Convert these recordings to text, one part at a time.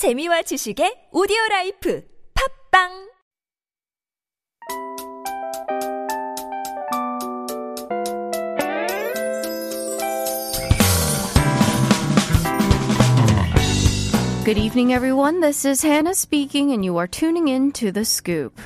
재미와 지식의 오디오 라이프 팝빵 Good evening, everyone. This is Hannah speaking, and you are tuning in to The Scoop.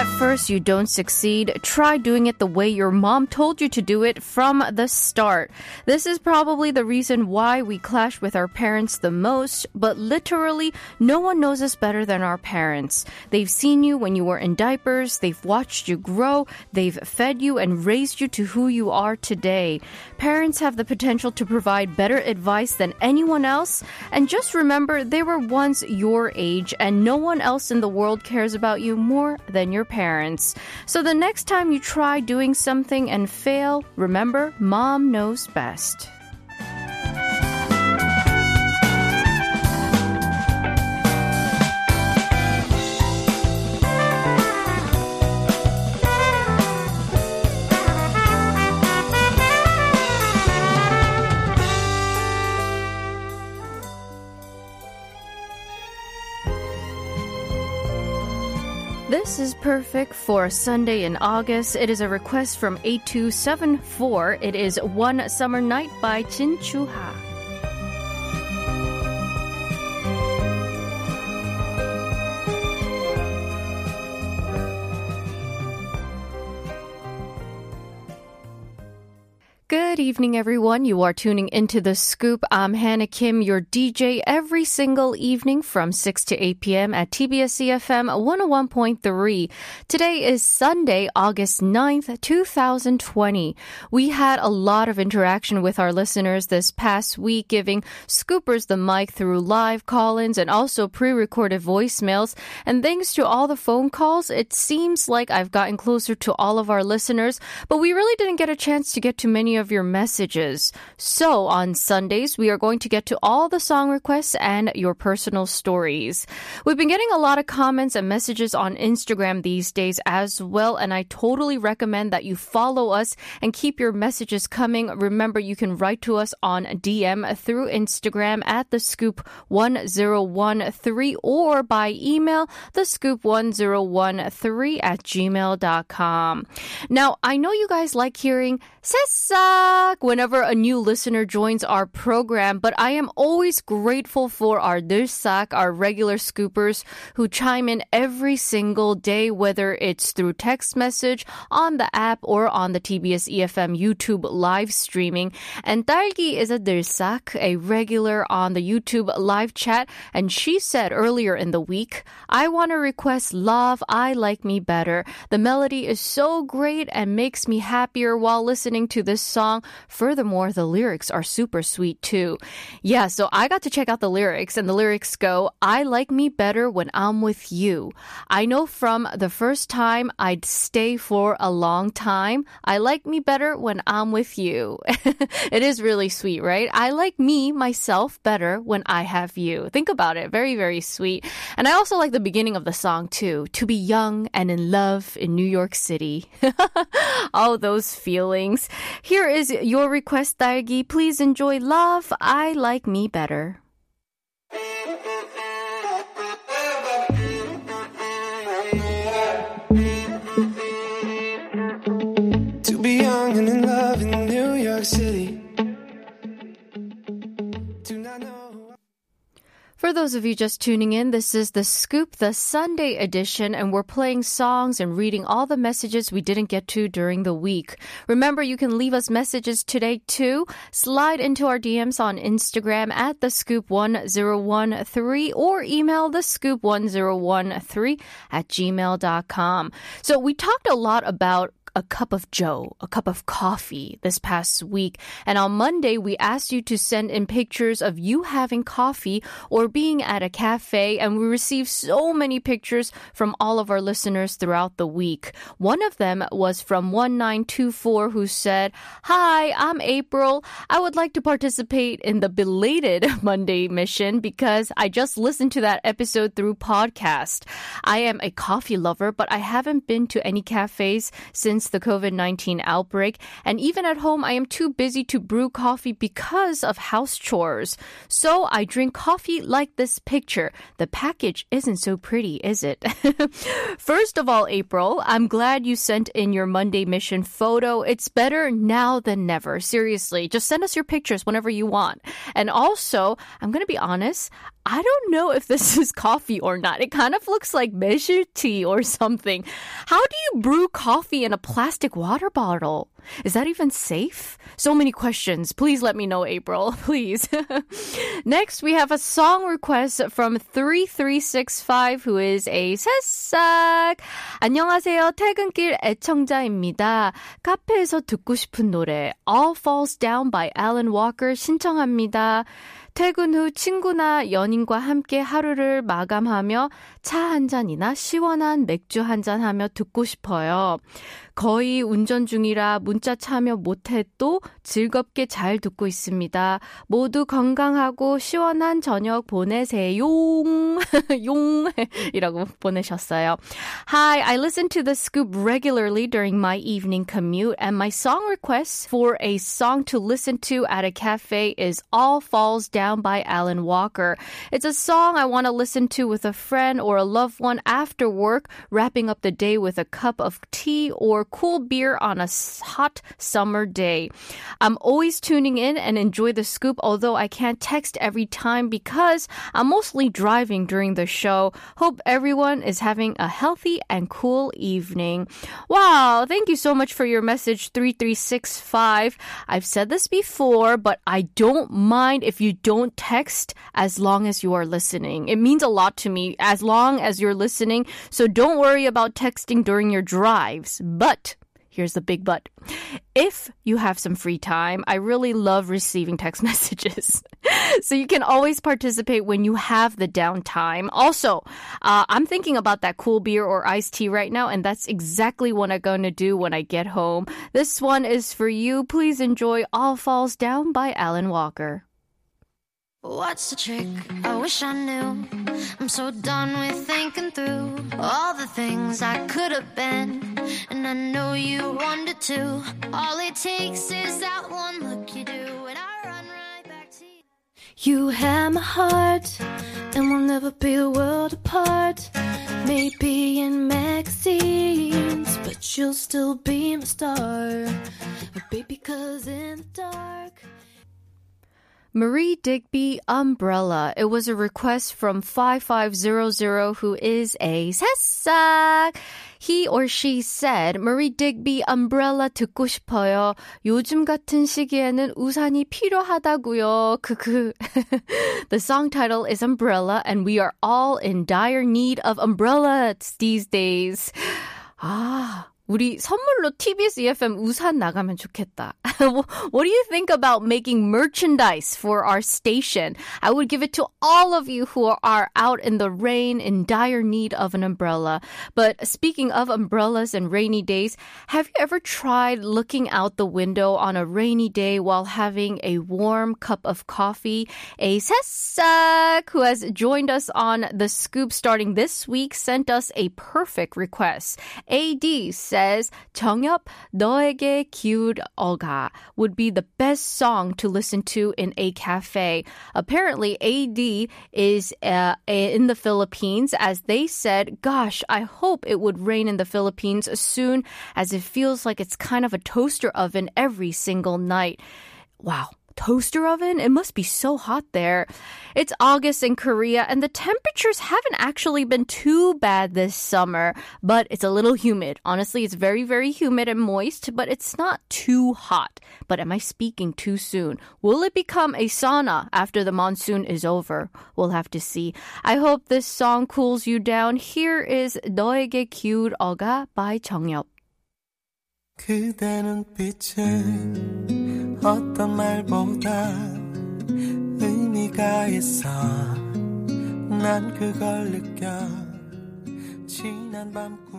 At first you don't succeed, try doing it the way your mom told you to do it from the start. This is probably the reason why we clash with our parents the most, but literally, no one knows us better than our parents. They've seen you when you were in diapers, they've watched you grow, they've fed you and raised you to who you are today. Parents have the potential to provide better advice than anyone else, and just remember they were once your age, and no one else in the world cares about you more than your parents. So the next time you try doing something and fail, remember mom knows best. Perfect for a Sunday in August. It is a request from 8274. It is One Summer Night by Jin Chu-ha. Good evening, everyone. You are tuning into The Scoop. I'm Hannah Kim, your DJ every single evening from 6 to 8 p.m. at TBS EFM 101.3. Today is Sunday, August 9th, 2020. We had a lot of interaction with our listeners this past week, giving scoopers the mic through live call-ins and also pre-recorded voicemails. And thanks to all the phone calls, it seems like I've gotten closer to all of our listeners, but we really didn't get a chance to get to many of your messages. So on Sundays, we are going to get to all the song requests and your personal stories. We've been getting a lot of comments and messages on Instagram these days as well, and I totally recommend that you follow us and keep your messages coming. Remember, you can write to us on DM through Instagram at the scoop 1013 or by email the scoop 1013 at gmail.com. Now, I know you guys like hearing 새 back whenever a new listener joins our program, but I am always grateful for our Nursak, our regular scoopers who chime in every single day, whether it's through text message, on the app, or on the TBS EFM YouTube live streaming. And Dalgi is a Nursak, a regular on the YouTube live chat, and she said earlier in the week, I want to request Lauv, I Like Me Better. The melody is so great and makes me happier while listening to this song. Furthermore, the lyrics are super sweet too. Yeah, so I got to check out the lyrics, and the lyrics go, I like me better when I'm with you. I know from the first time I'd stay for a long time. I like me better when I'm with you. it is really sweet, right? I like me, myself, better when I have you. Think about it. Very, very sweet. And I also like the beginning of the song too. To be young and in love in New York City. All those feelings. Here is your request, 딸기. Please enjoy Lauv, I Like Me Better. For those of you just tuning in, this is the Scoop, the Sunday edition, and we're playing songs and reading all the messages we didn't get to during the week. Remember, you can leave us messages today too. Slide into our DMs on Instagram at the Scoop1013 or email the Scoop1013 at gmail.com. So we talked a lot about a cup of joe, a cup of coffee this past week. And on Monday, we asked you to send in pictures of you having coffee or being at a cafe. And we received so many pictures from all of our listeners throughout the week. One of them was from 1924 who said, Hi, I'm April. I would like to participate in the belated Monday mission because I just listened to that episode through podcast. I am a coffee lover, but I haven't been to any cafes since since the COVID 19 outbreak, and even at home, I am too busy to brew coffee because of house chores. So I drink coffee like this picture. The package isn't so pretty, is it? First of all, April, I'm glad you sent in your Monday mission photo. It's better now than never. Seriously, just send us your pictures whenever you want. And also, I'm going to be honest, I don't know if this is coffee or not. It kind of looks like measure tea or something. How do you brew coffee in a plastic water bottle? Is that even safe? So many questions. Please let me know, April. Please. Next, we have a song request from 3365, who is a 새싹. 안녕하세요. 퇴근길 애청자입니다. 카페에서 듣고 싶은 노래 All Falls Down by Alan Walker 신청합니다. 퇴근 후 친구나 연인과 함께 하루를 마감하며 차 한 잔이나 시원한 맥주 한 잔 하며 듣고 싶어요. 거의 운전 중이라 문자 참여 못해도 즐겁게 잘 듣고 있습니다. 모두 건강하고 시원한 저녁 보내세요. 용 이라고 보내셨어요. Hi, I listen to the scoop regularly during my evening commute and my song request for a song to listen to at a cafe is All Falls Down by Alan Walker. It's a song I want to listen to with a friend or a loved one after work, wrapping up the day with a cup of tea or cool beer on a hot summer day. I'm always tuning in and enjoy the scoop, although I can't text every time because I'm mostly driving during the show. Hope everyone is having a healthy and cool evening. Wow, thank you so much for your message 3365. I've said this before, but I don't mind if you don't text as long as you are listening. It means a lot to me as long as you're listening. So don't worry about texting during your drives. But But here's the big but. If you have some free time, I really love receiving text messages. so you can always participate when you have the downtime. Also, uh, I'm thinking about that cool beer or iced tea right now, and that's exactly what I'm going to do when I get home. This one is for you. Please enjoy All Falls Down by Alan Walker. What's the trick? I wish I knew. I'm so done with thinking through all the things I could have been. And I know you wanted to. All it takes is that one look you do, and I run right back to you. You have my heart, and we'll never be a world apart. Maybe in magazines, but you'll still be my star. Baby, cause in the dark. Marie Digby umbrella. It was a request from 5500 who is a 새싹. He or she said, Marie Digby umbrella 듣고 싶어요. 요즘 같은 시기에는 우산이 필요하다고요. 크크. the song title is Umbrella and we are all in dire need of umbrellas these days. 아, 우리 선물로 TBS EFM 우산 나가면 좋겠다. what do you think about making merchandise for our station? I would give it to all of you who are out in the rain in dire need of an umbrella. But speaking of umbrellas and rainy days, have you ever tried looking out the window on a rainy day while having a warm cup of coffee? A 새싹 who has joined us on the scoop starting this week sent us a perfect request. AD said says 정엽 너에게 기울 어가 would be the best song to listen to in a cafe. Apparently, AD is uh, in the Philippines as they said, gosh, I hope it would rain in the Philippines soon as it feels like it's kind of a toaster oven every single night. Wow toaster oven? It must be so hot there. It's August in Korea and the temperatures haven't actually been too bad this summer, but it's a little humid. Honestly, it's very, very humid and moist, but it's not too hot. But am I speaking too soon? Will it become a sauna after the monsoon is over? We'll have to see. I hope this song cools you down. Here is 너에게 기울 어가 by 정엽. 그대 눈빛은 어떤 말보다 의미가 있어 난 그걸 느껴 지난 밤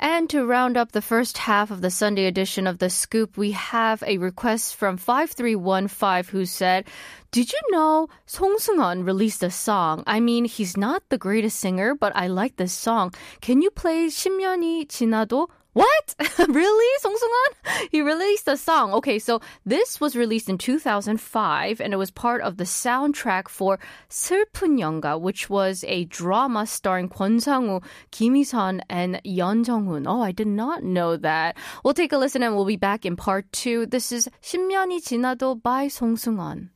and to round up the first half of the Sunday edition of The Scoop, we have a request from 5315 who said, Did you know Song Seung-heon released a song? I mean, he's not the greatest singer, but I like this song. Can you play 10년이 지나도 what? really? Song Seung-heon? He released a song. Okay, so this was released in 2005 and it was part of the soundtrack for 슬픈 연가, which was a drama starring Kwon Sang-woo, Kim Hee-sun, and Yeon Jong-hoon. Oh, I did not know that. We'll take a listen and we'll be back in part 2. This is 10년이 지나도 by Song Seung-heon.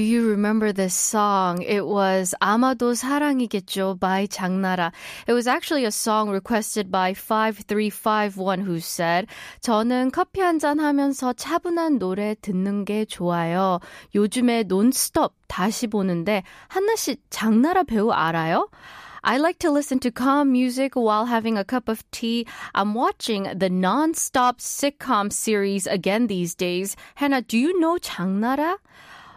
Do you remember this song? It was 아마도 사랑이겠죠 by Jang Nara. It was actually a song requested by 5351 who said 저는 커피 하면서 차분한 노래 듣는 게 좋아요. 요즘에 논스톱 다시 보는데 한나 씨 장나라 배우 알아요? I like to listen to calm music while having a cup of tea. I'm watching the non-stop sitcom series again these days. Hannah, do you know 장나라?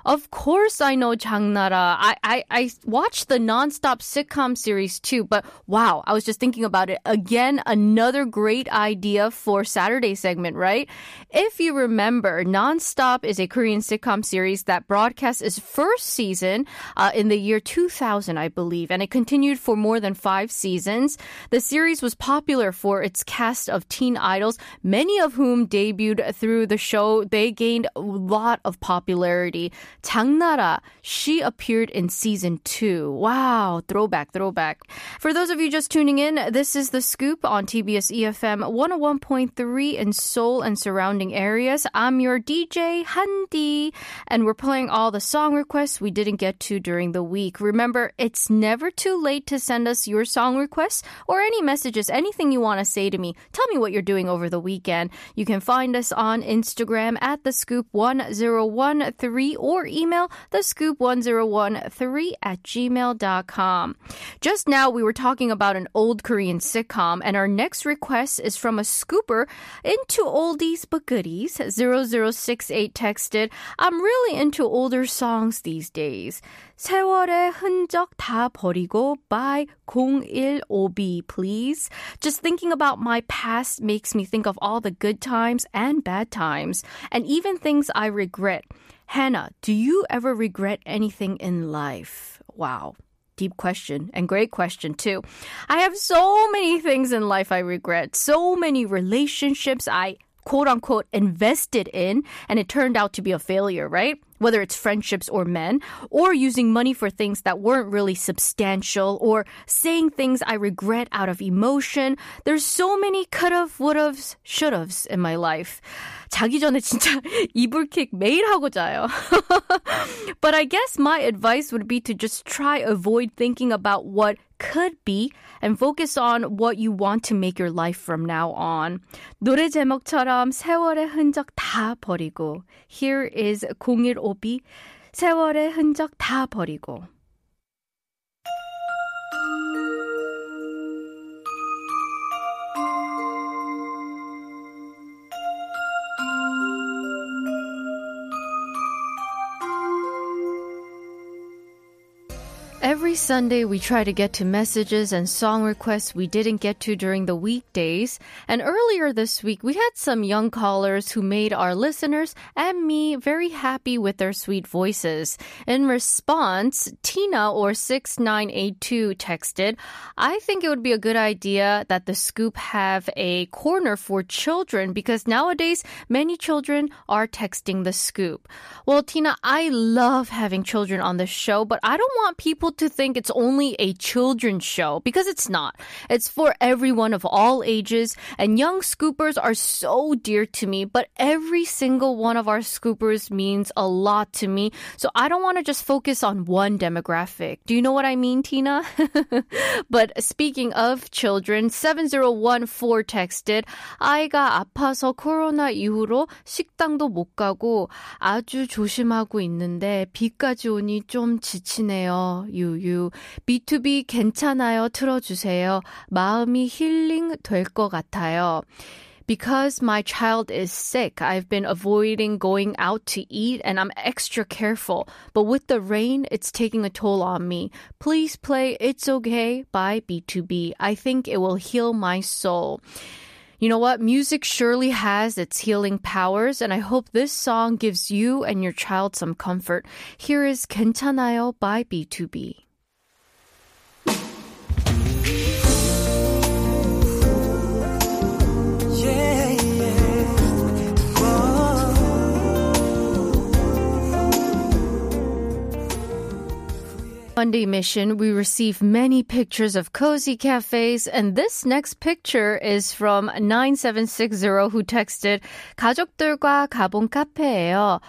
Of course I know Jang Nara. I, I, I watched the nonstop sitcom series too, but wow, I was just thinking about it. Again, another great idea for Saturday segment, right? If you remember, Nonstop is a Korean sitcom series that broadcast its first season uh, in the year 2000, I believe, and it continued for more than five seasons. The series was popular for its cast of teen idols, many of whom debuted through the show. They gained a lot of popularity. 장나라, she appeared in season two. Wow, throwback, throwback. For those of you just tuning in, this is The Scoop on TBS EFM 101.3 in Seoul and surrounding areas. I'm your DJ, Handi, and we're playing all the song requests we didn't get to during the week. Remember, it's never too late to send us your song requests or any messages, anything you want to say to me. Tell me what you're doing over the weekend. You can find us on Instagram at The Scoop 1013 or email thescoop1013 at gmail.com. Just now, we were talking about an old Korean sitcom, and our next request is from a scooper into oldies but goodies. 0068 texted, I'm really into older songs these days. 세월의 흔적 다 버리고 by 015B, please. Just thinking about my past makes me think of all the good times and bad times, and even things I regret. Hannah, do you ever regret anything in life? Wow. Deep question and great question too. I have so many things in life I regret, so many relationships I quote unquote invested in and it turned out to be a failure, right? Whether it's friendships or men, or using money for things that weren't really substantial, or saying things I regret out of emotion. There's so many could've, would'ves, should'ves in my life. 자기 전에 진짜 이불킥 매일 하고 자요. but I guess my advice would be to just try avoid thinking about what could be and focus on what you want to make your life from now on. 노래 제목처럼 세월의 흔적 다 버리고 Here is 015B 세월의 흔적 다 버리고 Sunday, we try to get to messages and song requests we didn't get to during the weekdays. And earlier this week, we had some young callers who made our listeners and me very happy with their sweet voices. In response, Tina or 6982 texted, I think it would be a good idea that the scoop have a corner for children because nowadays many children are texting the scoop. Well, Tina, I love having children on the show, but I don't want people to think it's only a children's show because it's not. It's for everyone of all ages, and young scoopers are so dear to me, but every single one of our scoopers means a lot to me. So I don't want to just focus on one demographic. Do you know what I mean, Tina? but speaking of children, 7014 texted, 아이가 아파서 코로나 이후로 식당도 못 가고 아주 조심하고 있는데 비까지 오니 좀 지치네요. 유유. BTOB 괜찮아요. 틀어주세요. 마음이 힐링 될 것 같아요. Because my child is sick, I've been avoiding going out to eat and I'm extra careful. But with the rain, it's taking a toll on me. Please play It's Okay by BTOB. I think it will heal my soul. You know what? Music surely has its healing powers, and I hope this song gives you and your child some comfort. Here is 괜찮아요 by BTOB. Monday mission, we receive many pictures of cozy cafes, and this next picture is from 9760 who texted, 가족들과 가본 카페예요.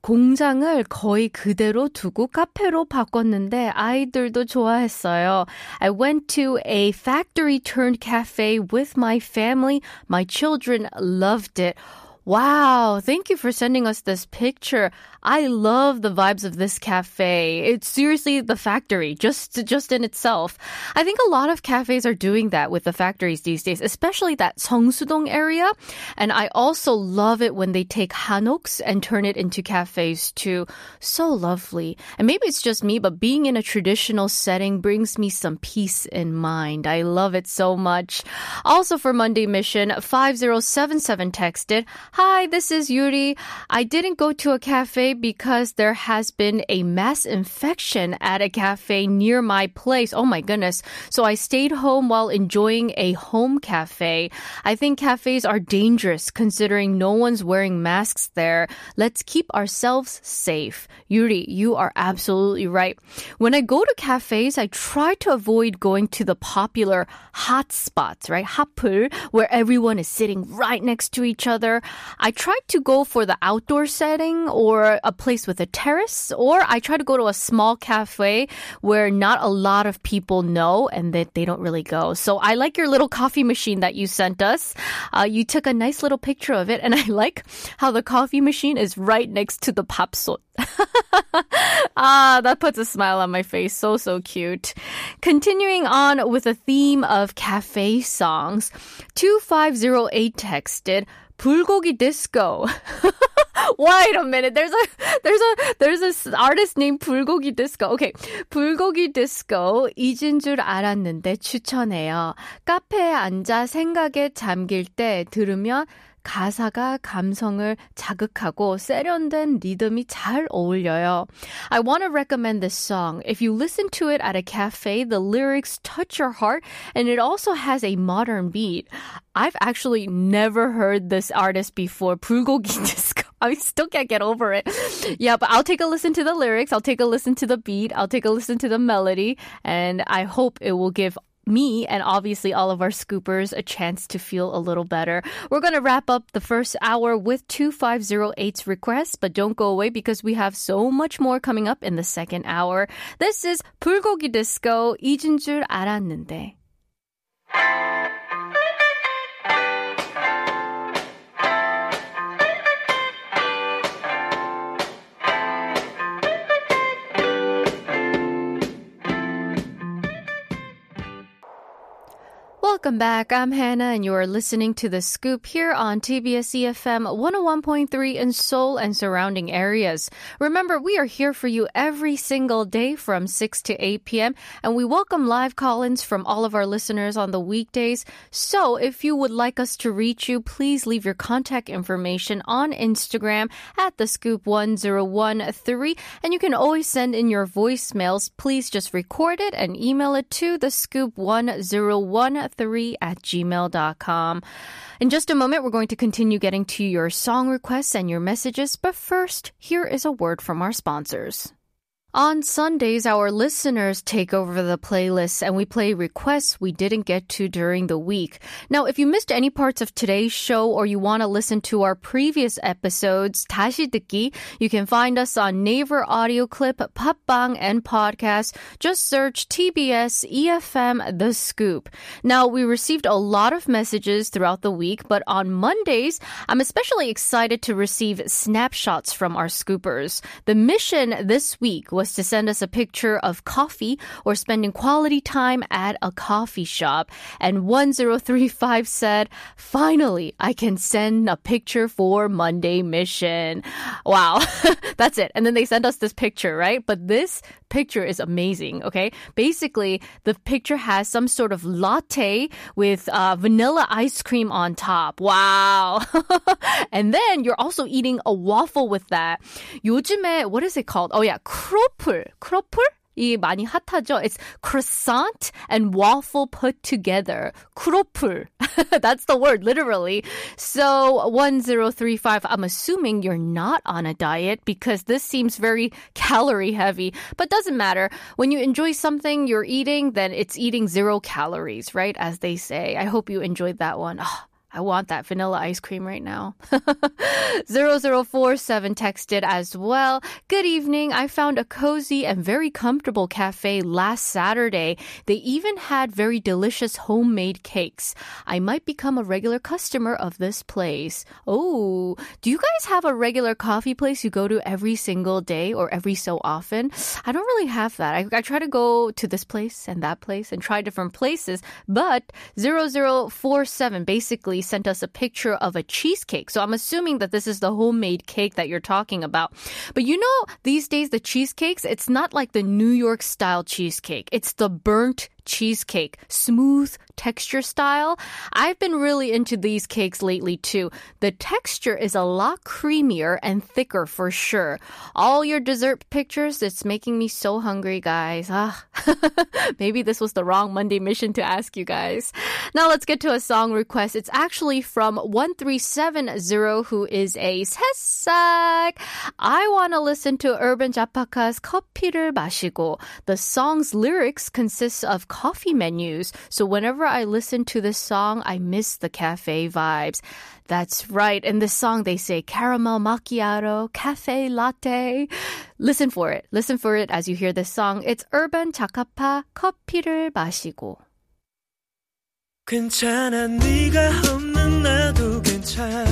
공장을 거의 그대로 두고 카페로 바꿨는데 아이들도 좋아했어요. I went to a factory turned cafe with my family. My children loved it. Wow, thank you for sending us this picture. I love the vibes of this cafe. It's seriously the factory, just just in itself. I think a lot of cafes are doing that with the factories these days, especially that Seongsudong area. And I also love it when they take hanoks and turn it into cafes too. So lovely. And maybe it's just me, but being in a traditional setting brings me some peace in mind. I love it so much. Also for Monday Mission, 5077 texted, Hi, this is Yuri. I didn't go to a cafe because there has been a mass infection at a cafe near my place. Oh my goodness. So I stayed home while enjoying a home cafe. I think cafes are dangerous considering no one's wearing masks there. Let's keep ourselves safe. Yuri, you are absolutely right. When I go to cafes, I try to avoid going to the popular hot spots, right? 핫플, where everyone is sitting right next to each other. I try to go for the outdoor setting or a place with a terrace, or I try to go to a small cafe where not a lot of people know and that they don't really go. So I like your little coffee machine that you sent us. Uh, you took a nice little picture of it, and I like how the coffee machine is right next to the papsot. ah, that puts a smile on my face. So, so cute. Continuing on with the theme of cafe songs, 2508 texted, 불고기 disco. Wait a minute. There's a there's a there's a artist named 불고기 disco. Okay. 불고기 disco 잊은 줄 알았는데 추천해요. 카페에 앉아 생각에 잠길 때 들으면 가사가 감성을 자극하고 세련된 리듬이 잘 어울려요. I want to recommend this song. If you listen to it at a cafe, the lyrics touch your heart and it also has a modern beat. I've actually never heard this artist before. 불고기 disco. I still can't get over it. Yeah, but I'll take a listen to the lyrics. I'll take a listen to the beat. I'll take a listen to the melody. And I hope it will give me and obviously all of our scoopers a chance to feel a little better. We're going to wrap up the first hour with 2508's requests, but don't go away because we have so much more coming up in the second hour. This is 불고기 disco 잊은 줄 알았는데. Welcome back. I'm Hannah, and you're listening to The Scoop here on TBS EFM 101.3 in Seoul and surrounding areas. Remember, we are here for you every single day from 6 to 8 p.m., and we welcome live call ins from all of our listeners on the weekdays. So if you would like us to reach you, please leave your contact information on Instagram at The Scoop1013, and you can always send in your voicemails. Please just record it and email it to The oh Scoop1013 at gmail.com. In just a moment, we're going to continue getting to your song requests and your messages, but first, here is a word from our sponsors. On Sundays, our listeners take over the playlist and we play requests we didn't get to during the week. Now, if you missed any parts of today's show or you want to listen to our previous episodes, 다시 듣기, you can find us on Naver Audio Clip, Podbbang, and Podcast. Just search TBS EFM The Scoop. Now, we received a lot of messages throughout the week, but on Mondays, I'm especially excited to receive snapshots from our scoopers. The mission this week was was to send us a picture of coffee or spending quality time at a coffee shop. And 1035 said, finally, I can send a picture for Monday mission. Wow. That's it. And then they sent us this picture, right? But this picture is amazing. Okay. Basically, the picture has some sort of latte with uh, vanilla ice cream on top. Wow. and then you're also eating a waffle with that. 요즘에, what is it called? Oh yeah, 크 로플. 크로플? 이 많이 핫하죠. It's croissant and waffle put together. 크로플. That's the word, literally. So 1035, I'm assuming you're not on a diet because this seems very calorie heavy, but doesn't matter. When you enjoy something you're eating, then it's eating zero calories, right? As they say. I hope you enjoyed that one. Oh, I want that vanilla ice cream right now. 0047 texted as well. Good evening. I found a cozy and very comfortable cafe last Saturday. They even had very delicious homemade cakes. I might become a regular customer of this place. Oh, do you guys have a regular coffee place you go to every single day or every so often? I don't really have that. I, I try to go to this place and that place and try different places, but 0047 basically sent us a picture of a cheesecake. So I'm assuming that this is the homemade cake that you're talking about. But you know, these days the cheesecakes, it's not like the New York style cheesecake. It's the burnt cheesecake, smooth texture style. I've been really into these cakes lately too. The texture is a lot creamier and thicker for sure. All your dessert pictures, it's making me so hungry, guys. Ah. Maybe this was the wrong Monday mission to ask you guys. Now let's get to a song request. It's actually from 1370 who is a sesak. I want to listen to Urban Zakapa's 커피를 마시고. The song's lyrics consists of coffee menus. So whenever whenever I listen to this song, I miss the cafe vibes. That's right. In this song, they say caramel macchiato, cafe latte. Listen for it. Listen for it as you hear this song. It's Urban Zakapa 커피를 마시고. 괜찮아, 네가 없는 나도 괜찮아.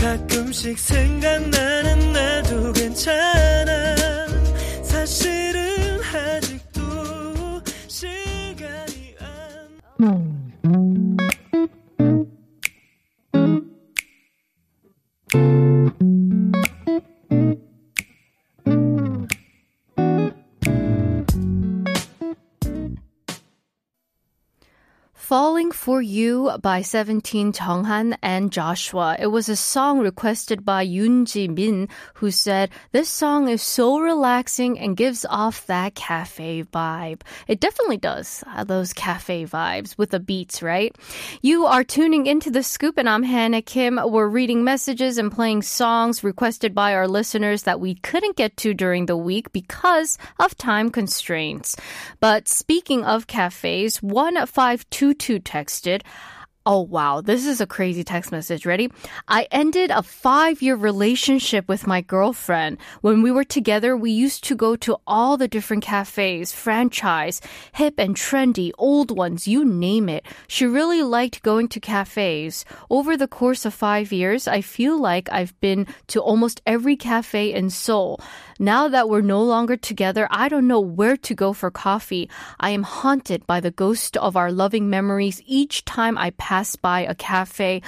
가끔씩 생각나는 나도 괜찮아. Oh. Falling for You by 17 Jeonghan and Joshua. It was a song requested by Yoon Ji Min who said, This song is so relaxing and gives off that cafe vibe. It definitely does. uh, Those cafe vibes with the beats, right? You are tuning into the scoop and I'm Hannah Kim. We're reading messages and playing songs requested by our listeners that we couldn't get to during the week because of time constraints. But speaking of cafes, 1522 texted, Oh wow, this is a crazy text message. Ready? I ended a five year relationship with my girlfriend. When we were together, we used to go to all the different cafes, franchise, hip and trendy, old ones, you name it. She really liked going to cafes. Over the course of five years, I feel like I've been to almost every cafe in Seoul. Now that we're no longer together, I don't know where to go for coffee. I am haunted by the ghost of our loving memories each time I pass by a cafe.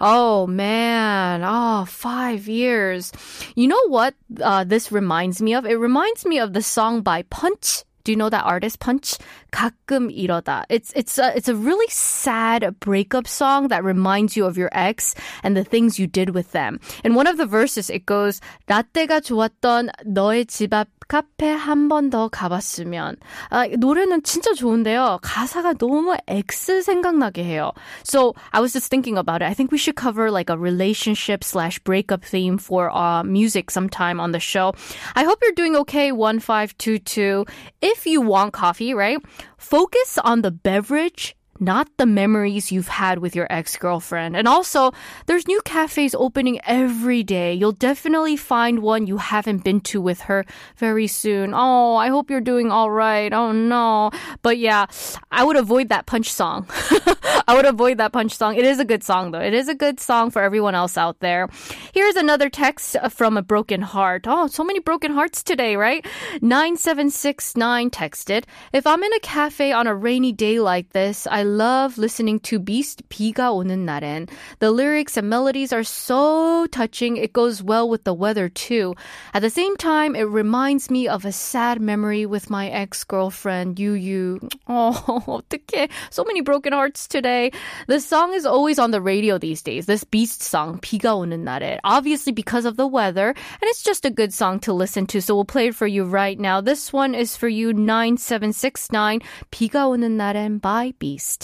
Oh man, oh, five years. You know what uh, this reminds me of? It reminds me of the song by Punch. Do you know that artist Punch? 가끔 이러다. It's it's a, it's a really sad breakup song that reminds you of your ex and the things you did with them. In one of the verses, it goes 라떼가 좋았던 너의 집 앞 카페 한 번 더 가봤으면. 아, 노래는 진짜 좋은데요. 가사가 너무 엑스 생각나게 해요. So I was just thinking about it. I think we should cover like a relationship slash breakup theme for uh, music sometime on the show. I hope you're doing okay. One five two two. If you want coffee, right? Focus on the beverage not the memories you've had with your ex-girlfriend. And also, there's new cafes opening every day. You'll definitely find one you haven't been to with her very soon. Oh, I hope you're doing all right. Oh no. But yeah, I would avoid that punch song. I would avoid that punch song. It is a good song though. It is a good song for everyone else out there. Here's another text from a broken heart. Oh, so many broken hearts today, right? 9769 texted, If I'm in a cafe on a rainy day like this, I love listening to Beast 비가 오는 날엔. The lyrics and melodies are so touching. It goes well with the weather too. At the same time, it reminds me of a sad memory with my ex-girlfriend, Yu Yu. Oh, 어떡해. So many broken hearts today. The song is always on the radio these days. This Beast song, 비가 오는 날에. Obviously because of the weather, and it's just a good song to listen to. So we'll play it for you right now. This one is for you, 9769, 비가 오는 날엔 by Beast.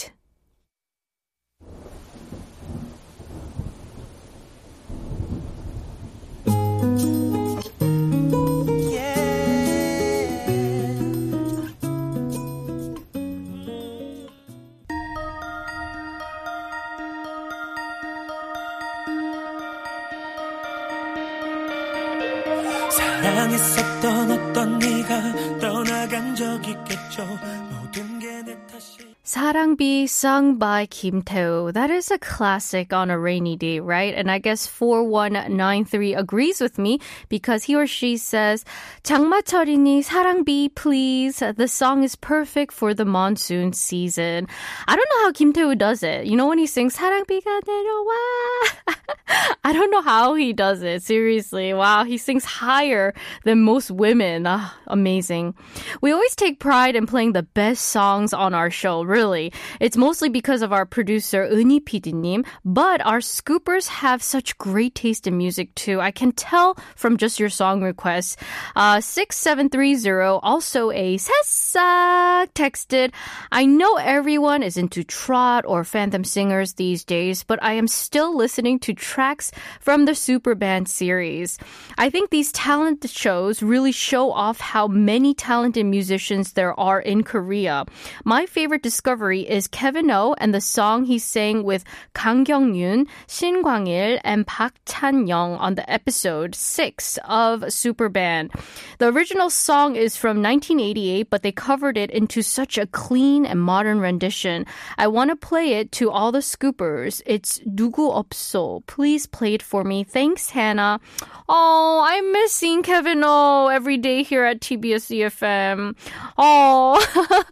Sarangbi sung by Kim Tae That is a classic on a rainy day, right? And I guess 4193 agrees with me because he or she says, 장마철이니 사랑비, please. The song is perfect for the monsoon season. I don't know how Kim Tae does it. You know when he sings 사랑비가 내려와? I don't know how he does it. Seriously. Wow. He sings higher than most women. Ah, amazing. We always take pride in playing the best songs on our show. Really. It's mostly because of our producer, Uni PD님, but our scoopers have such great taste in music too. I can tell from just your song requests. Uh, 6730, also a 새싹 texted. I know everyone is into trot or phantom singers these days, but I am still listening to tracks from the Superband series. I think these talent shows really show off how many talented musicians there are in Korea. My favorite discovery is Kevin O and the song he sang with Kang Kyung-yoon, Shin Kwang-il, and Park Chan-young on the episode 6 of Superband. The original song is from 1988, but they covered it into such a clean and modern rendition. I want to play it to all the scoopers. It's 누구 없어. Please play it for me. Thanks, Hannah. Oh, I miss seeing Kevin O every day here at TBS EFM. Oh,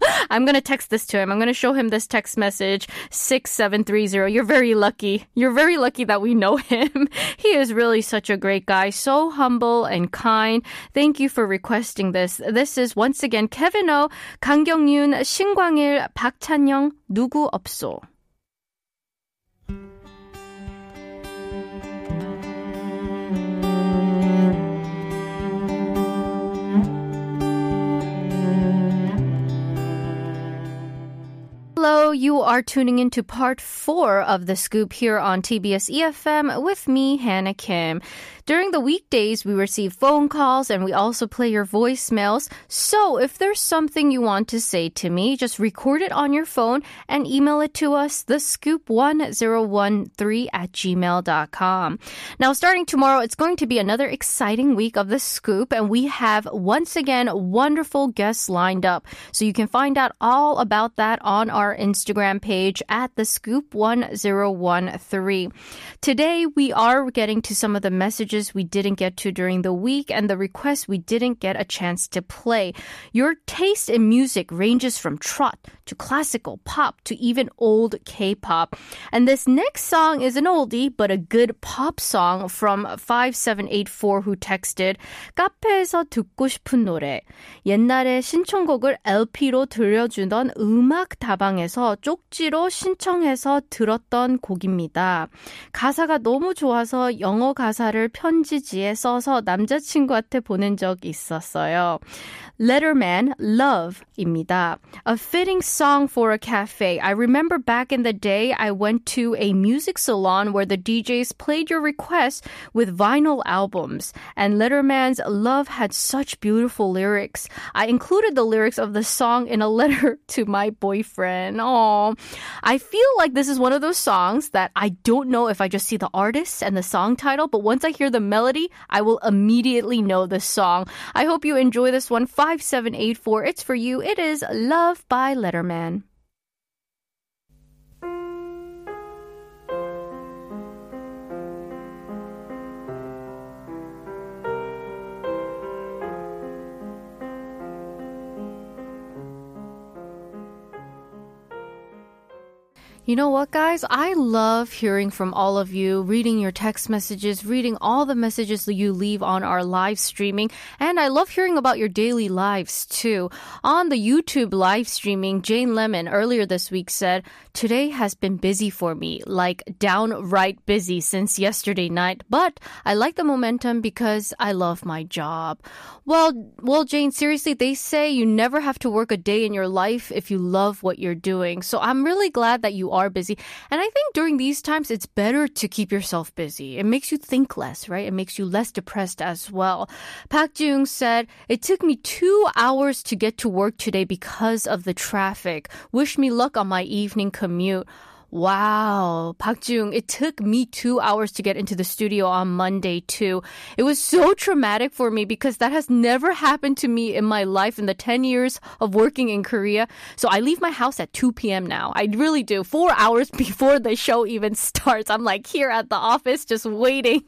I'm going to text this to him. I'm going to show him this text message 6730. You're very lucky. You're very lucky that we know him. he is really such a great guy, so humble and kind. Thank you for requesting this. This is once again Kevin O, 강경윤, 신광일, 박찬영, 누구 없소. Hello, you are tuning into part four of the scoop here on TBS EFM with me, Hannah Kim. During the weekdays, we receive phone calls and we also play your voicemails. So if there's something you want to say to me, just record it on your phone and email it to us, thescoop1013 at gmail.com. Now, starting tomorrow, it's going to be another exciting week of the scoop and we have once again wonderful guests lined up. So you can find out all about that on our Instagram page at the scoop1013. Today, we are getting to some of the messages we didn't get to during the week and the requests we didn't get a chance to play. Your taste in music ranges from trot to classical, pop to even old K-pop. And this next song is an oldie but a good pop song from 5784 who texted 카페에서 듣고 싶은 노래. 옛날에 신청곡을 LP로 들려주던 음악 다방에서 보내서 쪽지로 신청해서 들었던 곡입니다. 가사가 너무 좋아서 영어 가사를 편지지에 써서 남자친구한테 보낸 적 있었어요. Lettermen Love입니다. A fitting song for a cafe. I remember back in the day I went to a music salon where the DJs played your requests with vinyl albums and Lettermen's Love had such beautiful lyrics. I included the lyrics of the song in a letter to my boyfriend. Oh, I feel like this is one of those songs that I don't know if I just see the artist and the song title, but once I hear the melody, I will immediately know the song. I hope you enjoy this one. 5784. It's for you. It is Love by Lettermen. You know what, guys? I love hearing from all of you, reading your text messages, reading all the messages that you leave on our live streaming, and I love hearing about your daily lives too. On the YouTube live streaming, Jane Lemon earlier this week said, Today has been busy for me, like downright busy since yesterday night, but I like the momentum because I love my job. Well, well, Jane, seriously, they say you never have to work a day in your life if you love what you're doing. So I'm really glad that you are busy. And I think during these times, it's better to keep yourself busy. It makes you think less, right? It makes you less depressed as well. Park Jung said, It took me two hours to get to work today because of the traffic. Wish me luck on my evening commute. Wow, Park Jung, it took me two hours to get into the studio on Monday too. It was so traumatic for me because that has never happened to me in my life in the 10 years of working in Korea. So I leave my house at 2 p.m. now. I really do. Four hours before the show even starts. I'm like here at the office just waiting.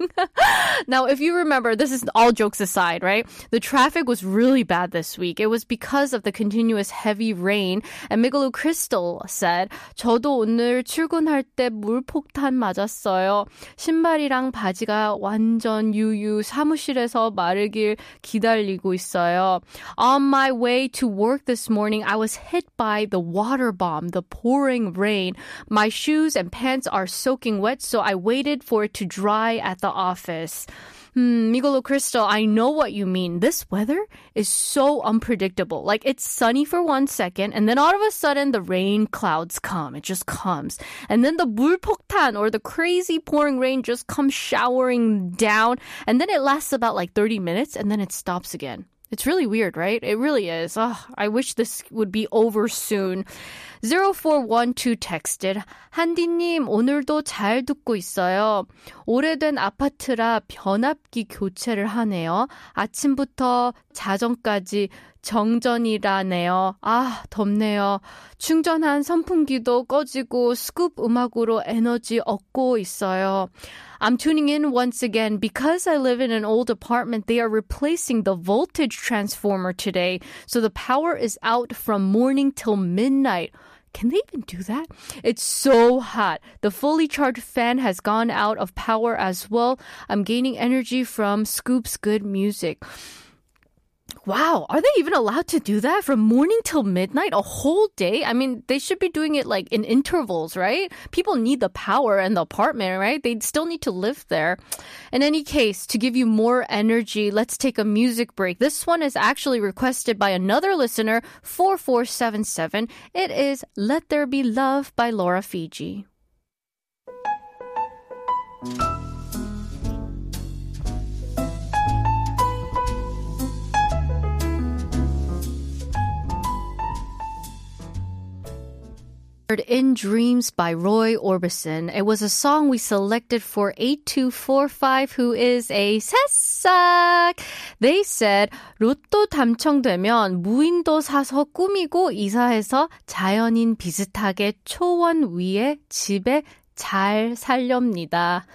now, if you remember, this is all jokes aside, right? The traffic was really bad this week. It was because of the continuous heavy rain. And Migaloo Crystal said, 저도 오늘 출근할 때 물폭탄 맞았어요. 신발이랑 바지가 완전 유유 사무실에서 마르길 기다리고 있어요. On my way to work this morning, I was hit by the water bomb, the pouring rain. My shoes and pants are soaking wet, so I waited for it to dry at the office. Hmm, Migolo Crystal, I know what you mean. This weather is so unpredictable. Like it's sunny for one second, and then all of a sudden the rain clouds come. It just comes. And then the 물폭탄 or the crazy pouring rain just comes showering down, and then it lasts about like 30 minutes, and then it stops again. It's really weird, right? It really is. Oh, I wish this would be over soon. 0412 texted 한디님 오늘도 잘 듣고 있어요. 오래된 아파트라 변압기 교체를 하네요. 아침부터 자정까지 정전이라네요. 아, 덥네요. 충전한 선풍기도 꺼지고 스쿱 음악으로 에너지 얻고 있어요. I'm tuning in once again because I live in an old apartment. They are replacing the voltage transformer today. So the power is out from morning till midnight. Can they even do that? It's so hot. The fully charged fan has gone out of power as well. I'm gaining energy from Scoop's good music. Wow, are they even allowed to do that from morning till midnight, a whole day? I mean, they should be doing it like in intervals, right? People need the power and the apartment, right? They still need to live there. In any case, to give you more energy, let's take a music break. This one is actually requested by another listener, 4477. It is Let There Be Love by Laura Fygi. In Dreams by Roy Orbison. It was a song we selected for 8245 who is a 새싹. They said 로또 당첨되면 무인도 사서 꾸미고 이사해서 자연인 비슷하게 초원 위에 집에 잘 살렵니다.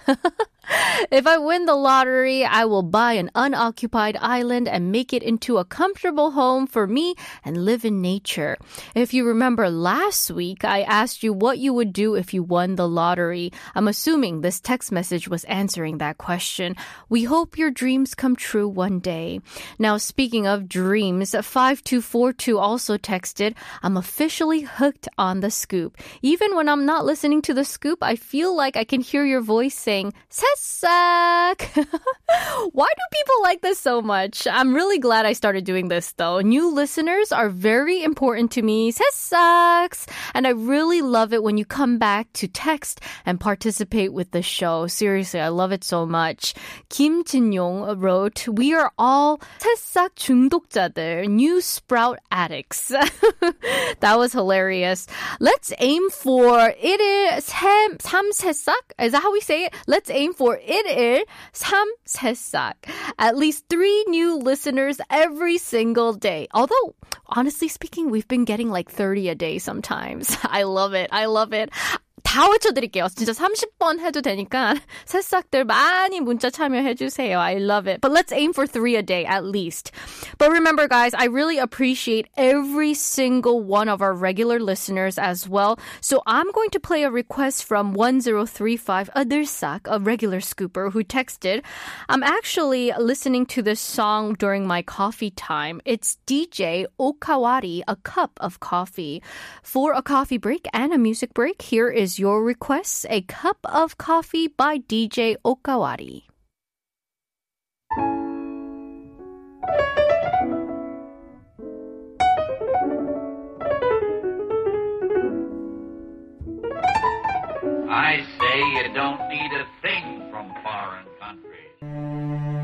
If I win the lottery, I will buy an unoccupied island and make it into a comfortable home for me and live in nature. If you remember last week, I asked you what you would do if you won the lottery. I'm assuming this text message was answering that question. We hope your dreams come true one day. Now, speaking of dreams, 5242 also texted, I'm officially hooked on the scoop. Even when I'm not listening to the scoop, I feel like I can hear your voice saying, 새싹. Why do people like this so much? I'm really glad I started doing this though. New listeners are very important to me. 새싹s. And I really love it when you come back to text and participate with the show. Seriously, I love it so much. Kim Jin-yong wrote, We are all 새싹 중독자들, new sprout addicts. that was hilarious. Let's aim for it is 삼, 삼새싹. Is that how we say it? Let's aim for it is 삼새싹. At least three new listeners every single day. Although, honestly speaking, we've been getting like 30 a day sometimes. I love it. I love it. 다 외쳐드릴게요. 진짜 30번 해도 되니까 새싹들 많이 문자 참여해주세요. I love it. But let's aim for three a day at least. But remember, guys, I really appreciate every single one of our regular listeners as well. So I'm going to play a request from 1035 Adersak, a regular scooper who texted. I'm actually listening to this song during my coffee time. It's DJ Okawari, A Cup of Coffee. For a coffee break and a music break, here is your request, A Cup of Coffee by DJ Okawari. I say you don't need a thing from foreign countries.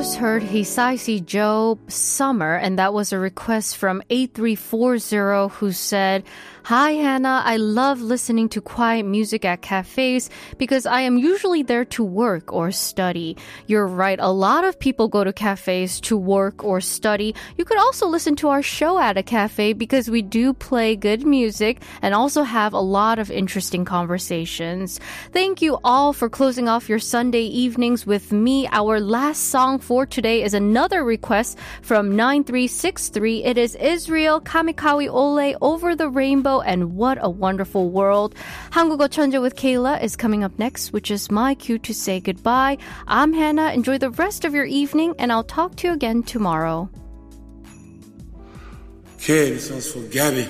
Just heard Hisaishi Joe Summer, and that was a request from 8340 who said, Hi Hannah, I love listening to quiet music at cafes because I am usually there to work or study. You're right, a lot of people go to cafes to work or study. You could also listen to our show at a cafe because we do play good music and also have a lot of interesting conversations. Thank you all for closing off your Sunday evenings with me. Our last song for today is another request from 9363. It is Israel Kamakawiwo'ole Over the Rainbow and What a Wonderful World. 한국어 천재 with Kayla is coming up next, which is my cue to say goodbye. I'm Hannah. Enjoy the rest of your evening and I'll talk to you again tomorrow. Okay, this one's for Gabby.